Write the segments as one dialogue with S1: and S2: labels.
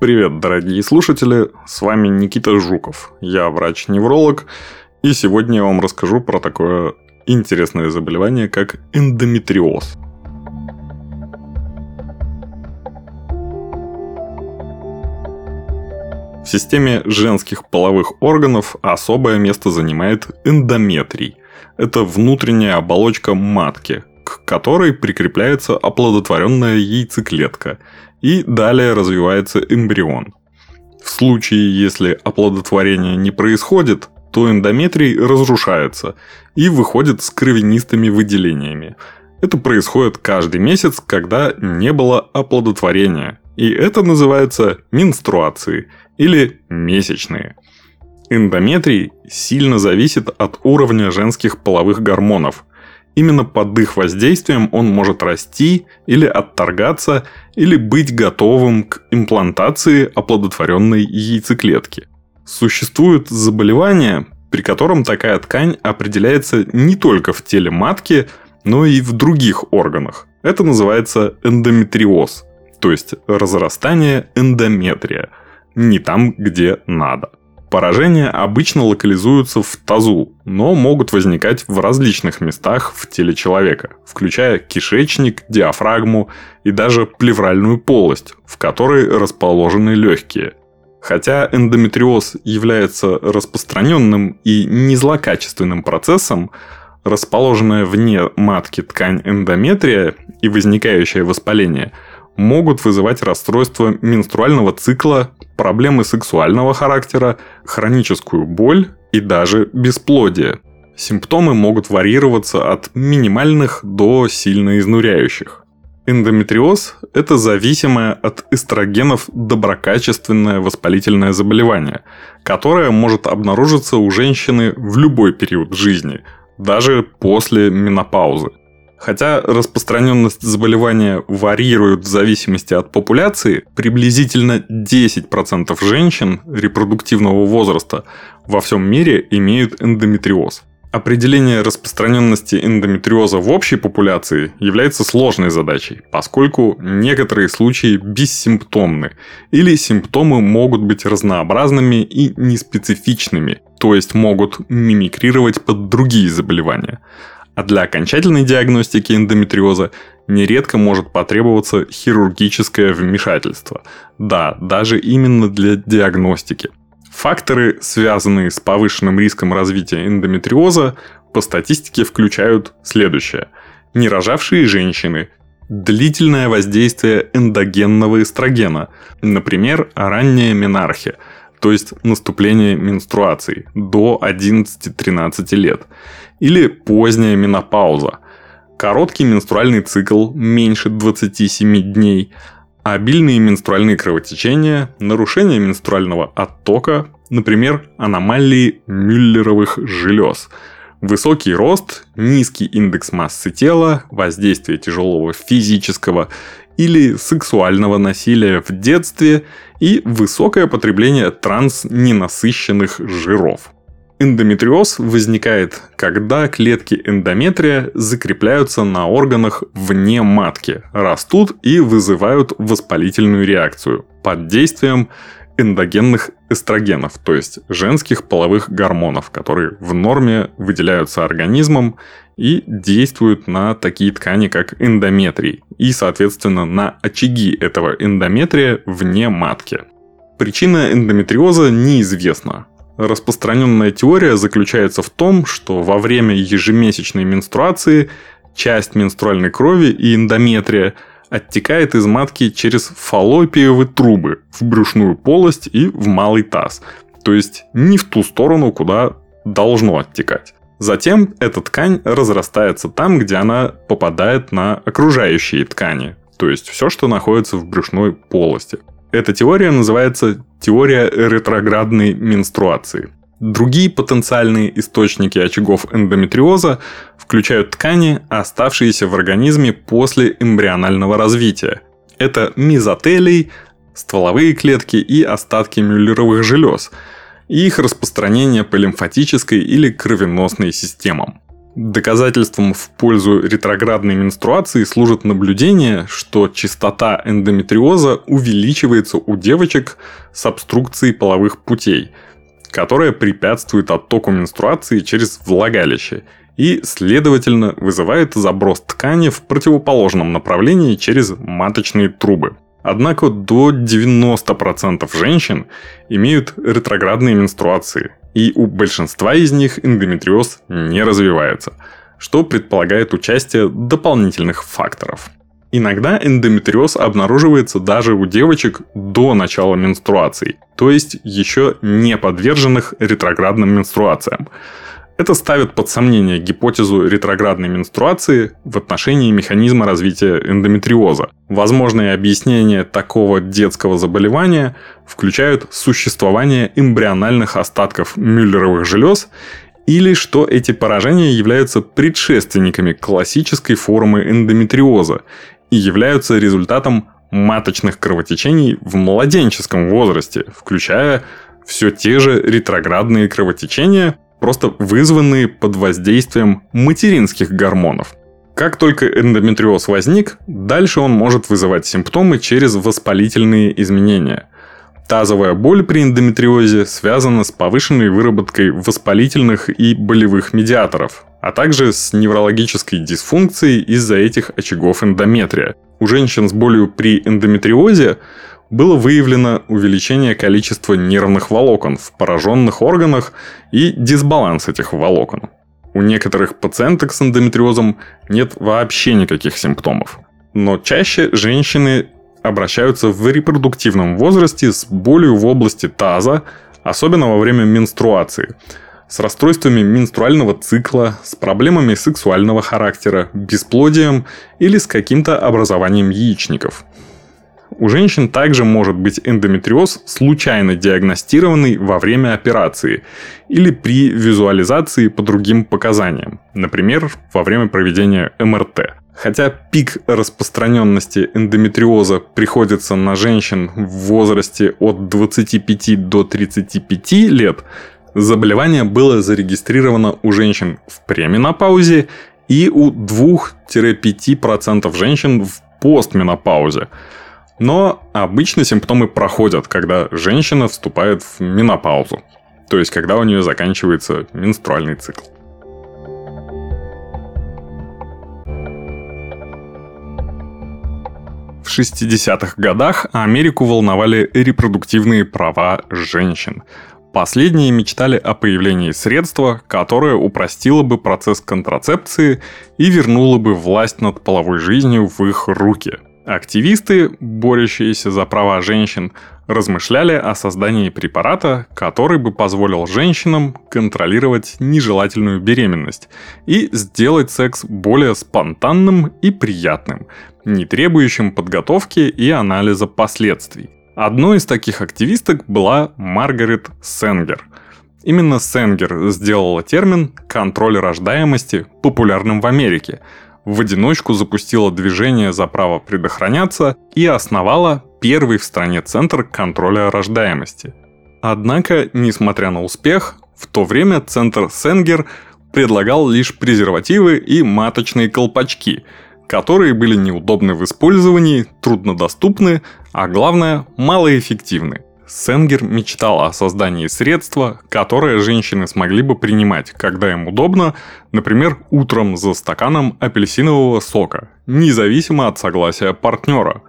S1: Привет, дорогие слушатели, с вами Никита Жуков. Я врач-невролог, и сегодня я вам расскажу про такое интересное заболевание, как эндометриоз. В системе женских половых органов особое место занимает эндометрий. Это внутренняя оболочка матки, к которой прикрепляется оплодотворенная яйцеклетка – и далее развивается эмбрион. В случае, если оплодотворение не происходит, то эндометрий разрушается и выходит с кровянистыми выделениями. Это происходит каждый месяц, когда не было оплодотворения. И это называется менструации или месячные. Эндометрий сильно зависит от уровня женских половых гормонов, Именно под их воздействием он может расти или отторгаться, или быть готовым к имплантации оплодотворенной яйцеклетки. Существует заболевание, при котором такая ткань определяется не только в теле матки, но и в других органах. Это называется эндометриоз, то есть разрастание эндометрия, не там, где надо. Поражения обычно локализуются в тазу, но могут возникать в различных местах в теле человека, включая кишечник, диафрагму и даже плевральную полость, в которой расположены легкие. Хотя эндометриоз является распространенным и незлокачественным процессом, расположенная вне матки ткань эндометрия и возникающее воспаление могут вызывать расстройство менструального цикла, проблемы сексуального характера, хроническую боль и даже бесплодие. Симптомы могут варьироваться от минимальных до сильно изнуряющих. Эндометриоз – это зависимое от эстрогенов доброкачественное воспалительное заболевание, которое может обнаружиться у женщины в любой период жизни, даже после менопаузы. Хотя распространенность заболевания варьирует в зависимости от популяции, приблизительно 10% женщин репродуктивного возраста во всем мире имеют эндометриоз. Определение распространенности эндометриоза в общей популяции является сложной задачей, поскольку некоторые случаи бессимптомны или симптомы могут быть разнообразными и неспецифичными, то есть могут мимикрировать под другие заболевания. А для окончательной диагностики эндометриоза нередко может потребоваться хирургическое вмешательство. Да, даже именно для диагностики. Факторы, связанные с повышенным риском развития эндометриоза, по статистике включают следующее. Нерожавшие женщины, длительное воздействие эндогенного эстрогена, например, ранняя менархия, то есть наступление менструации до 11-13 лет, или поздняя менопауза, короткий менструальный цикл меньше 27 дней, обильные менструальные кровотечения, нарушение менструального оттока, например, аномалии мюллеровых желез, высокий рост, низкий индекс массы тела, воздействие тяжелого физического или сексуального насилия в детстве и высокое потребление трансненасыщенных жиров. Эндометриоз возникает, когда клетки эндометрия закрепляются на органах вне матки, растут и вызывают воспалительную реакцию под действием эндогенных эстрогенов, то есть женских половых гормонов, которые в норме выделяются организмом и действуют на такие ткани, как эндометрий, и, соответственно, на очаги этого эндометрия вне матки. Причина эндометриоза неизвестна, Распространенная теория заключается в том, что во время ежемесячной менструации часть менструальной крови и эндометрия оттекает из матки через фаллопиевые трубы в брюшную полость и в малый таз. То есть не в ту сторону, куда должно оттекать. Затем эта ткань разрастается там, где она попадает на окружающие ткани, то есть все, что находится в брюшной полости. Эта теория называется теория ретроградной менструации. Другие потенциальные источники очагов эндометриоза включают ткани, оставшиеся в организме после эмбрионального развития. Это мезотелий, стволовые клетки и остатки мюллеровых желез, и их распространение по лимфатической или кровеносной системам. Доказательством в пользу ретроградной менструации служит наблюдение, что частота эндометриоза увеличивается у девочек с обструкцией половых путей, которая препятствует оттоку менструации через влагалище и, следовательно, вызывает заброс ткани в противоположном направлении через маточные трубы. Однако до 90% женщин имеют ретроградные менструации, и у большинства из них эндометриоз не развивается, что предполагает участие дополнительных факторов. Иногда эндометриоз обнаруживается даже у девочек до начала менструаций, то есть еще не подверженных ретроградным менструациям. Это ставит под сомнение гипотезу ретроградной менструации в отношении механизма развития эндометриоза. Возможные объяснения такого детского заболевания включают существование эмбриональных остатков мюллеровых желез или что эти поражения являются предшественниками классической формы эндометриоза и являются результатом маточных кровотечений в младенческом возрасте, включая все те же ретроградные кровотечения, просто вызванные под воздействием материнских гормонов. Как только эндометриоз возник, дальше он может вызывать симптомы через воспалительные изменения. Тазовая боль при эндометриозе связана с повышенной выработкой воспалительных и болевых медиаторов, а также с неврологической дисфункцией из-за этих очагов эндометрия. У женщин с болью при эндометриозе было выявлено увеличение количества нервных волокон в пораженных органах и дисбаланс этих волокон. У некоторых пациенток с эндометриозом нет вообще никаких симптомов. Но чаще женщины обращаются в репродуктивном возрасте с болью в области таза, особенно во время менструации, с расстройствами менструального цикла, с проблемами сексуального характера, бесплодием или с каким-то образованием яичников – у женщин также может быть эндометриоз, случайно диагностированный во время операции или при визуализации по другим показаниям, например, во время проведения МРТ. Хотя пик распространенности эндометриоза приходится на женщин в возрасте от 25 до 35 лет, заболевание было зарегистрировано у женщин в пременопаузе и у 2-5% женщин в постменопаузе. Но обычно симптомы проходят, когда женщина вступает в менопаузу. То есть, когда у нее заканчивается менструальный цикл. В 60-х годах Америку волновали репродуктивные права женщин. Последние мечтали о появлении средства, которое упростило бы процесс контрацепции и вернуло бы власть над половой жизнью в их руки – Активисты, борющиеся за права женщин, размышляли о создании препарата, который бы позволил женщинам контролировать нежелательную беременность и сделать секс более спонтанным и приятным, не требующим подготовки и анализа последствий. Одной из таких активисток была Маргарет Сенгер. Именно Сенгер сделала термин «контроль рождаемости» популярным в Америке – в одиночку запустила движение за право предохраняться и основала первый в стране центр контроля рождаемости. Однако, несмотря на успех, в то время центр Сенгер предлагал лишь презервативы и маточные колпачки, которые были неудобны в использовании, труднодоступны, а главное, малоэффективны. Сенгер мечтал о создании средства, которое женщины смогли бы принимать, когда им удобно, например, утром за стаканом апельсинового сока, независимо от согласия партнера.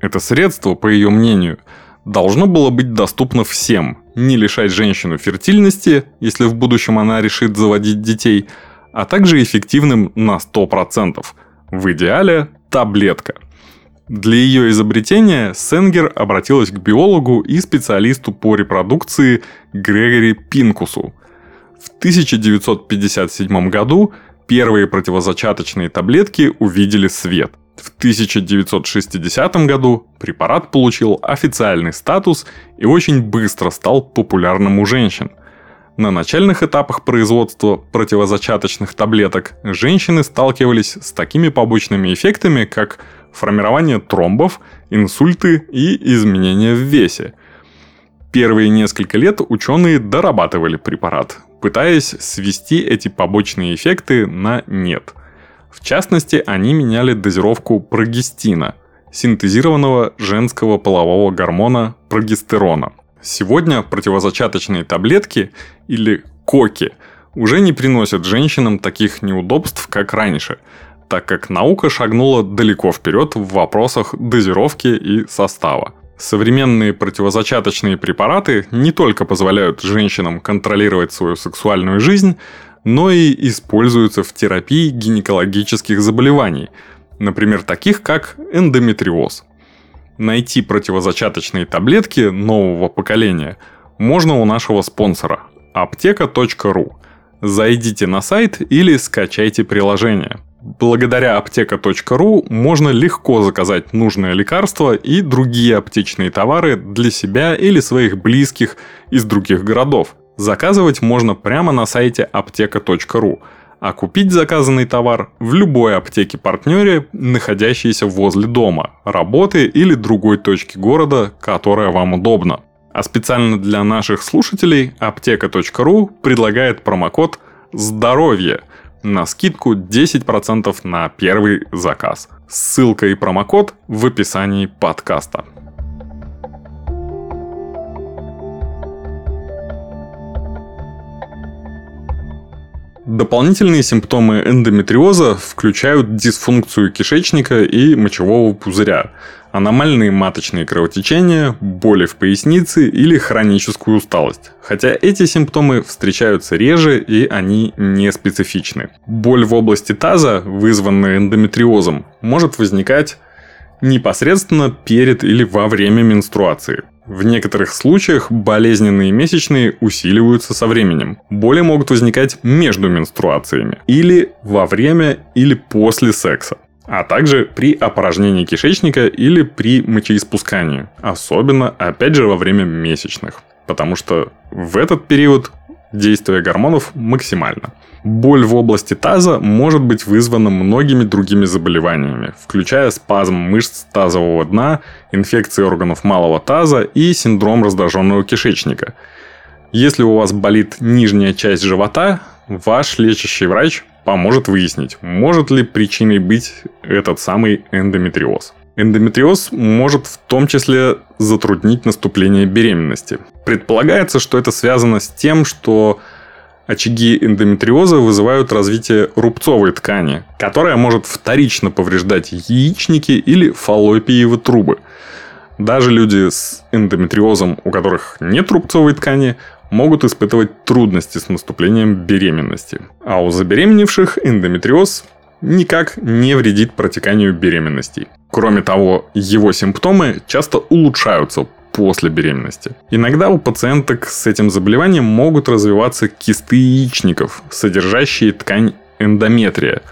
S1: Это средство, по ее мнению, должно было быть доступно всем, не лишать женщину фертильности, если в будущем она решит заводить детей, а также эффективным на 100%. В идеале таблетка – для ее изобретения Сенгер обратилась к биологу и специалисту по репродукции Грегори Пинкусу. В 1957 году первые противозачаточные таблетки увидели свет. В 1960 году препарат получил официальный статус и очень быстро стал популярным у женщин. На начальных этапах производства противозачаточных таблеток женщины сталкивались с такими побочными эффектами, как формирование тромбов, инсульты и изменения в весе. Первые несколько лет ученые дорабатывали препарат, пытаясь свести эти побочные эффекты на нет. В частности, они меняли дозировку прогестина, синтезированного женского полового гормона прогестерона. Сегодня противозачаточные таблетки или коки уже не приносят женщинам таких неудобств, как раньше, так как наука шагнула далеко вперед в вопросах дозировки и состава. Современные противозачаточные препараты не только позволяют женщинам контролировать свою сексуальную жизнь, но и используются в терапии гинекологических заболеваний, например, таких как эндометриоз. Найти противозачаточные таблетки нового поколения можно у нашего спонсора аптека.ру. Зайдите на сайт или скачайте приложение – Благодаря аптека.ру можно легко заказать нужное лекарство и другие аптечные товары для себя или своих близких из других городов. Заказывать можно прямо на сайте аптека.ру, а купить заказанный товар в любой аптеке-партнере, находящейся возле дома, работы или другой точки города, которая вам удобна. А специально для наших слушателей аптека.ру предлагает промокод «Здоровье», на скидку 10% на первый заказ. Ссылка и промокод в описании подкаста. Дополнительные симптомы эндометриоза включают дисфункцию кишечника и мочевого пузыря, аномальные маточные кровотечения, боли в пояснице или хроническую усталость. Хотя эти симптомы встречаются реже и они не специфичны. Боль в области таза, вызванная эндометриозом, может возникать непосредственно перед или во время менструации. В некоторых случаях болезненные месячные усиливаются со временем. Боли могут возникать между менструациями или во время или после секса а также при опорожнении кишечника или при мочеиспускании, особенно, опять же, во время месячных, потому что в этот период действие гормонов максимально. Боль в области таза может быть вызвана многими другими заболеваниями, включая спазм мышц тазового дна, инфекции органов малого таза и синдром раздраженного кишечника. Если у вас болит нижняя часть живота, ваш лечащий врач поможет выяснить, может ли причиной быть этот самый эндометриоз. Эндометриоз может в том числе затруднить наступление беременности. Предполагается, что это связано с тем, что очаги эндометриоза вызывают развитие рубцовой ткани, которая может вторично повреждать яичники или фаллопиевы трубы. Даже люди с эндометриозом, у которых нет рубцовой ткани, могут испытывать трудности с наступлением беременности. А у забеременевших эндометриоз никак не вредит протеканию беременностей. Кроме того, его симптомы часто улучшаются после беременности. Иногда у пациенток с этим заболеванием могут развиваться кисты яичников, содержащие ткань эндометрия.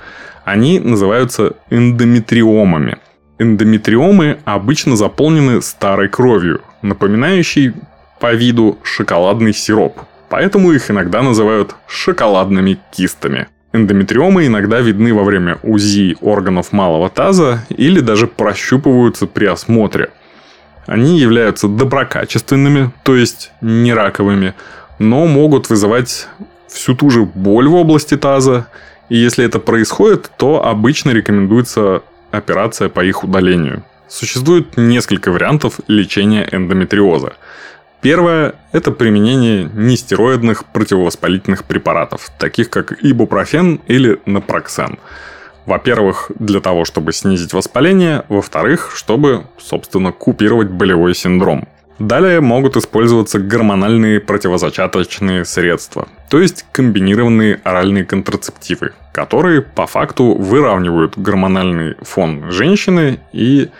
S1: Они называются эндометриомами. Эндометриомы обычно заполнены старой кровью, напоминающей по виду шоколадный сироп, поэтому их иногда называют шоколадными кистами. Эндометриомы иногда видны во время УЗИ органов малого таза или даже прощупываются при осмотре. Они являются доброкачественными, то есть не раковыми, но могут вызывать всю ту же боль в области таза, и если это происходит, то обычно рекомендуется операция по их удалению. Существует несколько вариантов лечения эндометриоза – Первое – это применение нестероидных противовоспалительных препаратов, таких как ибупрофен или напроксен. Во-первых, для того, чтобы снизить воспаление, во-вторых, чтобы, собственно, купировать болевой синдром. Далее могут использоваться гормональные противозачаточные средства, то есть комбинированные оральные контрацептивы, которые по факту выравнивают гормональный фон женщины и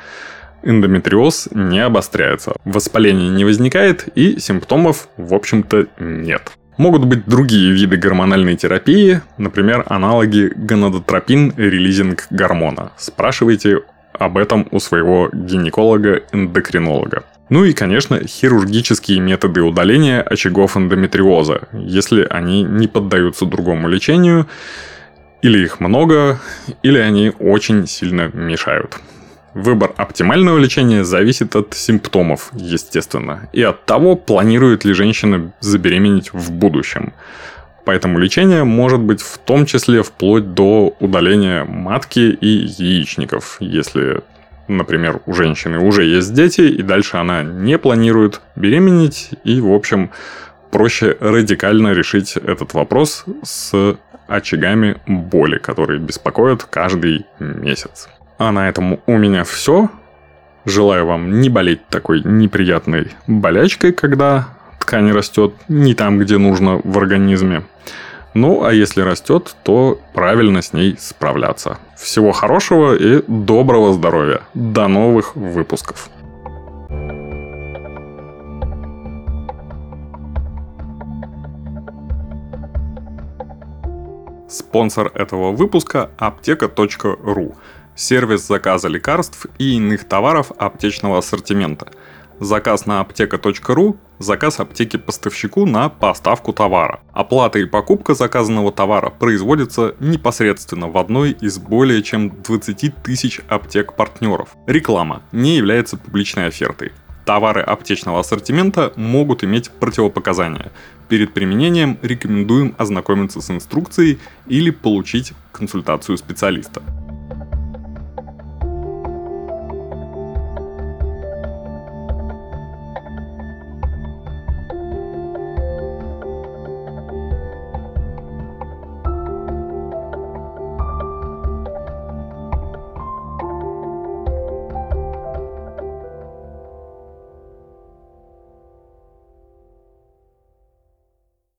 S1: эндометриоз не обостряется, воспаление не возникает и симптомов, в общем-то, нет. Могут быть другие виды гормональной терапии, например, аналоги гонадотропин-релизинг гормона. Спрашивайте об этом у своего гинеколога-эндокринолога. Ну и, конечно, хирургические методы удаления очагов эндометриоза, если они не поддаются другому лечению, или их много, или они очень сильно мешают. Выбор оптимального лечения зависит от симптомов, естественно, и от того, планирует ли женщина забеременеть в будущем. Поэтому лечение может быть в том числе вплоть до удаления матки и яичников, если например, у женщины уже есть дети, и дальше она не планирует беременеть, и, в общем, проще радикально решить этот вопрос с очагами боли, которые беспокоят каждый месяц. А на этом у меня все. Желаю вам не болеть такой неприятной болячкой, когда ткань растет не там, где нужно в организме. Ну, а если растет, то правильно с ней справляться. Всего хорошего и доброго здоровья. До новых выпусков. Спонсор этого выпуска – аптека.ру – сервис заказа лекарств и иных товаров аптечного ассортимента. Заказ на аптека.ру – заказ аптеки поставщику на поставку товара. Оплата и покупка заказанного товара производится непосредственно в одной из более чем 20 тысяч аптек-партнеров. Реклама не является публичной офертой. Товары аптечного ассортимента могут иметь противопоказания. Перед применением рекомендуем ознакомиться с инструкцией или получить консультацию специалиста.